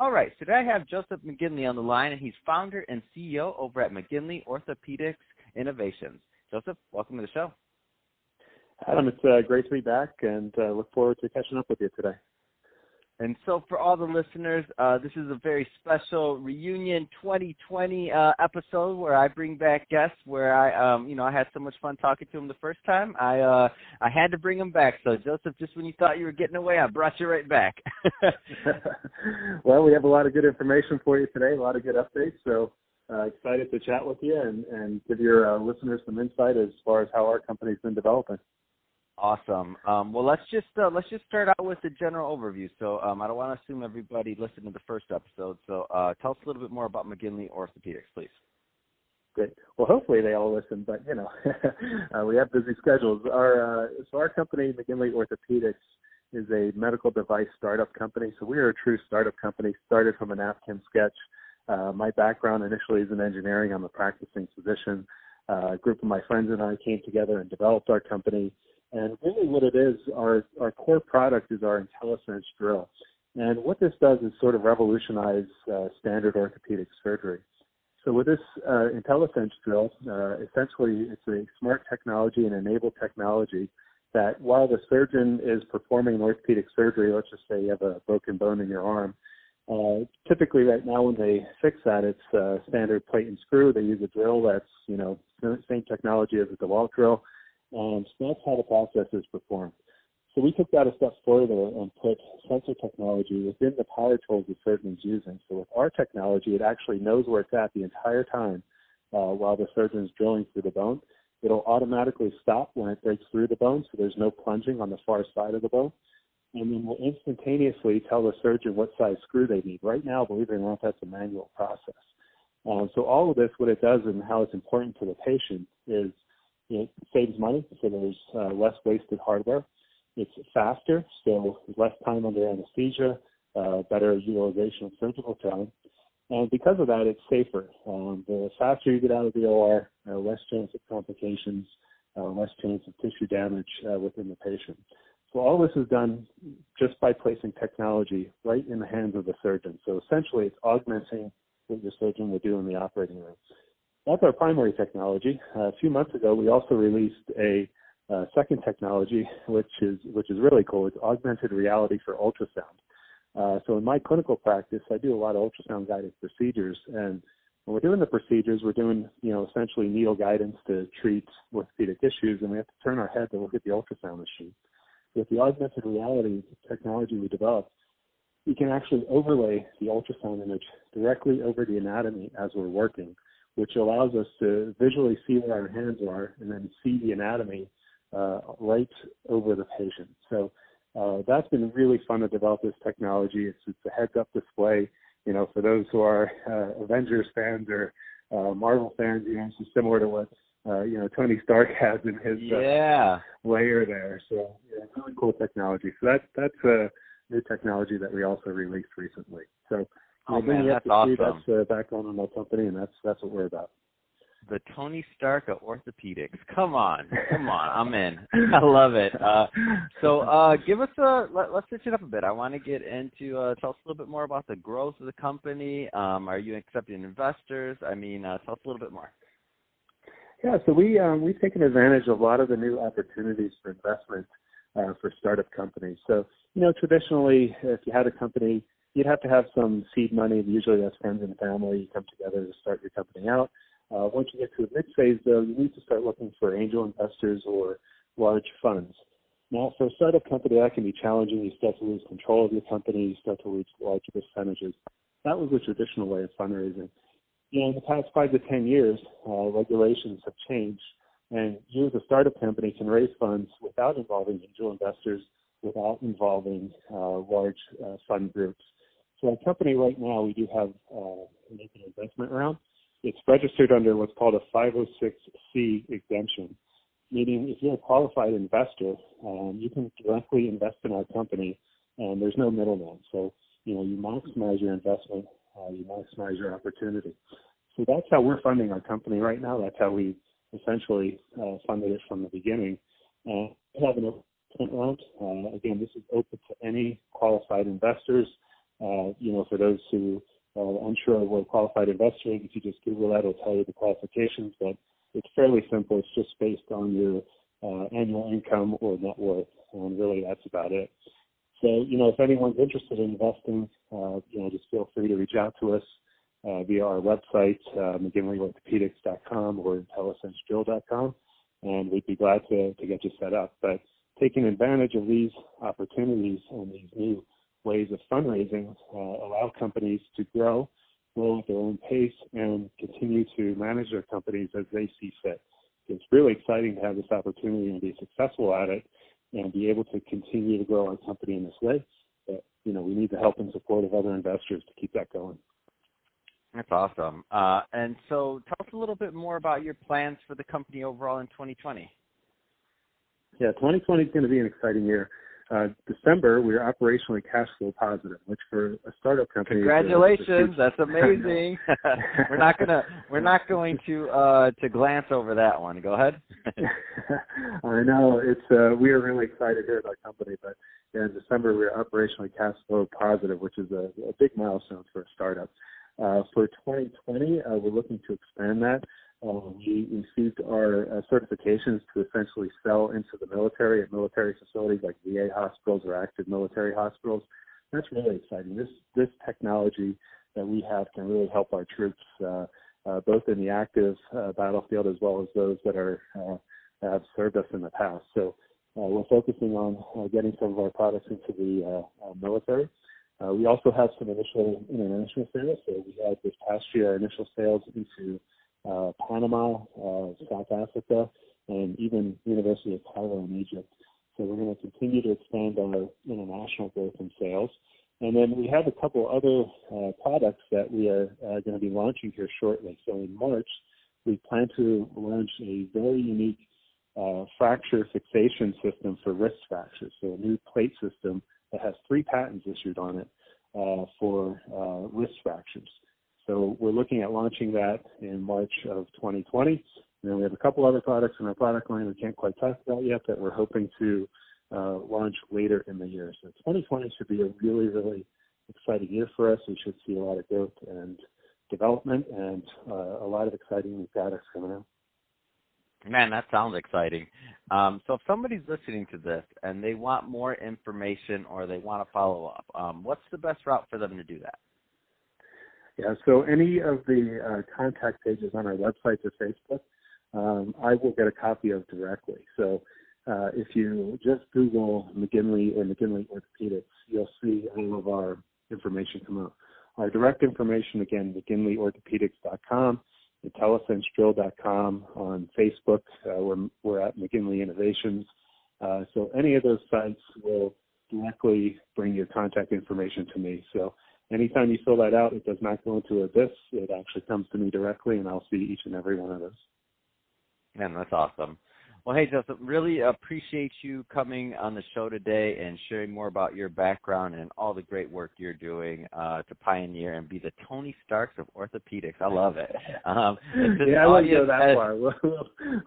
All right, so today I have Joseph McGinley on the line, and he's founder and CEO over at McGinley Orthopedics Innovations. Joseph, welcome to the show. Adam, it's uh, great to be back, and uh, look forward to catching up with you today. And so, for all the listeners, uh, this is a very special reunion 2020 uh, episode where I bring back guests. Where I, um, you know, I had so much fun talking to them the first time. I, uh, I had to bring them back. So, Joseph, just when you thought you were getting away, I brought you right back. well, we have a lot of good information for you today, a lot of good updates. So, uh, excited to chat with you and, and give your uh, listeners some insight as far as how our company's been developing. Awesome. Um, well, let's just uh, let's just start out with the general overview. So um, I don't want to assume everybody listened to the first episode. So uh, tell us a little bit more about McGinley Orthopedics, please. Good. Well, hopefully they all listen, but you know, uh, we have busy schedules. Our uh, so our company, McGinley Orthopedics, is a medical device startup company. So we are a true startup company. Started from a napkin sketch. Uh, my background initially is in engineering. I'm a practicing physician. Uh, a group of my friends and I came together and developed our company and really what it is, our, our core product is our IntelliSense drill. And what this does is sort of revolutionize uh, standard orthopedic surgery. So with this uh, IntelliSense drill, uh, essentially it's a smart technology and enabled technology that while the surgeon is performing an orthopedic surgery, let's just say you have a broken bone in your arm, uh, typically right now when they fix that, it's uh, standard plate and screw. They use a drill that's, you know, same technology as a DeWalt drill so that's how the process is performed. So we took that a step further and put sensor technology within the power tools the surgeon is using. So with our technology, it actually knows where it's at the entire time uh, while the surgeon is drilling through the bone. It'll automatically stop when it breaks through the bone, so there's no plunging on the far side of the bone. And then we'll instantaneously tell the surgeon what size screw they need. Right now, believe it or not, that's a manual process. Um, so all of this, what it does and how it's important to the patient is – it saves money, so there's uh, less wasted hardware. It's faster, so less time under anesthesia, uh, better utilization of surgical time. And because of that, it's safer. Um, the faster you get out of the OR, uh, less chance of complications, uh, less chance of tissue damage uh, within the patient. So all this is done just by placing technology right in the hands of the surgeon. So essentially, it's augmenting what your surgeon would do in the operating room. That's our primary technology. Uh, a few months ago, we also released a uh, second technology, which is which is really cool. It's augmented reality for ultrasound. Uh, so in my clinical practice, I do a lot of ultrasound guided procedures, and when we're doing the procedures, we're doing you know essentially needle guidance to treat orthopedic issues, and we have to turn our head to look at the ultrasound machine. With the augmented reality technology we developed, we can actually overlay the ultrasound image directly over the anatomy as we're working which allows us to visually see where our hands are and then see the anatomy uh, right over the patient. So uh, that's been really fun to develop this technology. It's, it's a heads-up display. You know, for those who are uh, Avengers fans or uh, Marvel fans, you know, it's similar to what uh, you know Tony Stark has in his uh, yeah. layer there. So yeah, really cool technology. So that that's a new technology that we also released recently. So Oh man, that's awesome. That's the background of my company, and that's that's what we're about. The Tony Stark of orthopedics. Come on, come on, I'm in. I love it. Uh, so, uh, give us a let, us switch it up a bit. I want to get into uh, tell us a little bit more about the growth of the company. Um, are you accepting investors? I mean, uh, tell us a little bit more. Yeah, so we um, we've taken advantage of a lot of the new opportunities for investment uh, for startup companies. So, you know, traditionally, if you had a company you'd have to have some seed money. Usually that's friends and family. You come together to start your company out. Uh, once you get to the mid phase, though, you need to start looking for angel investors or large funds. Now, for a startup company, that can be challenging. You start to lose control of your company. You start to lose large percentages. That was the traditional way of fundraising. You know, in the past five to ten years, uh, regulations have changed, and you as a startup company can raise funds without involving angel investors, without involving uh, large uh, fund groups. So our company right now, we do have uh, an investment round. It's registered under what's called a 506c exemption, meaning if you're a qualified investor, um, you can directly invest in our company, and there's no middleman. So you know you maximize your investment, uh, you maximize your opportunity. So that's how we're funding our company right now. That's how we essentially uh, funded it from the beginning. Uh, we have an open round. Uh, again, this is open to any qualified investors. Uh, you know, for those who are unsure of what qualified investor is, if you just Google that, it'll tell you the qualifications. But it's fairly simple. It's just based on your uh, annual income or net worth, and really that's about it. So, you know, if anyone's interested in investing, uh, you know, just feel free to reach out to us uh, via our website, uh, McGinleyOrthopedics.com or IntelliSenseDrill.com, and we'd be glad to, to get you set up. But taking advantage of these opportunities and these new fundraising uh, allow companies to grow, grow at their own pace, and continue to manage their companies as they see fit. It's really exciting to have this opportunity and be successful at it and be able to continue to grow our company in this way. But, you know, we need the help and support of other investors to keep that going. That's awesome. Uh, and so tell us a little bit more about your plans for the company overall in 2020. Yeah, 2020 is going to be an exciting year. Uh, December, we are operationally cash flow positive, which for a startup company. Congratulations! That's amazing. we're not gonna we're not going to uh, to glance over that one. Go ahead. I know it's uh, we are really excited here at our company, but yeah, in December we are operationally cash flow positive, which is a, a big milestone for a startup. Uh, for 2020, uh, we're looking to expand that. Uh, we received our uh, certifications to essentially sell into the military at military facilities like VA hospitals or active military hospitals. That's really exciting. This this technology that we have can really help our troops, uh, uh, both in the active uh, battlefield as well as those that are uh, have served us in the past. So uh, we're focusing on getting some of our products into the military. We also have some initial international sales. So we had this past year our initial sales into uh, Panama, uh, South Africa, and even University of Cairo in Egypt. So we're going to continue to expand our international growth and sales. And then we have a couple other uh, products that we are uh, going to be launching here shortly. So in March, we plan to launch a very unique uh, fracture fixation system for wrist fractures. So a new plate system that has three patents issued on it uh, for uh, wrist fractures. So we're looking at launching that in March of 2020. And then we have a couple other products in our product line we can't quite talk about yet that we're hoping to uh, launch later in the year. So 2020 should be a really, really exciting year for us. We should see a lot of growth and development and uh, a lot of exciting new products coming out. Man, that sounds exciting. Um, so if somebody's listening to this and they want more information or they want to follow up, um, what's the best route for them to do that? Yeah, so any of the uh, contact pages on our website or Facebook, um, I will get a copy of directly. So uh, if you just Google McGinley or McGinley Orthopedics, you'll see all of our information come up. Our direct information, again, McGinleyOrthopedics.com IntelliSenseDrill.com on Facebook. Uh, we're, we're at McGinley Innovations. Uh, so any of those sites will directly bring your contact information to me. So anytime you fill that out, it does not go into Abyss. It actually comes to me directly, and I'll see each and every one of those. Man, that's awesome. Well, hey, Joseph, really appreciate you coming on the show today and sharing more about your background and all the great work you're doing uh, to pioneer and be the Tony Starks of orthopedics. I love it. Um, yeah, I wouldn't go that far. We'll,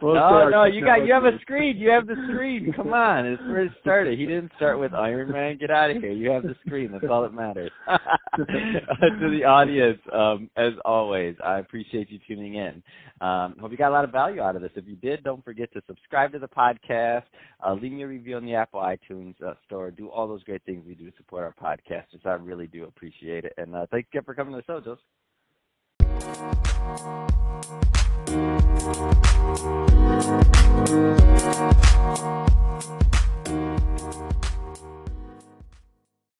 we'll no, no, you got you have a screen. You have the screen. Come on, it's where it started. He didn't start with Iron Man. Get out of here. You have the screen. That's all that matters. to the audience, um, as always, I appreciate you tuning in. Um, hope you got a lot of value out of this. If you did, don't forget to subscribe to the podcast, uh, leave me a review on the Apple iTunes uh, store, do all those great things we do to support our podcasters. I really do appreciate it. And uh, thanks again for coming to the show, Joseph.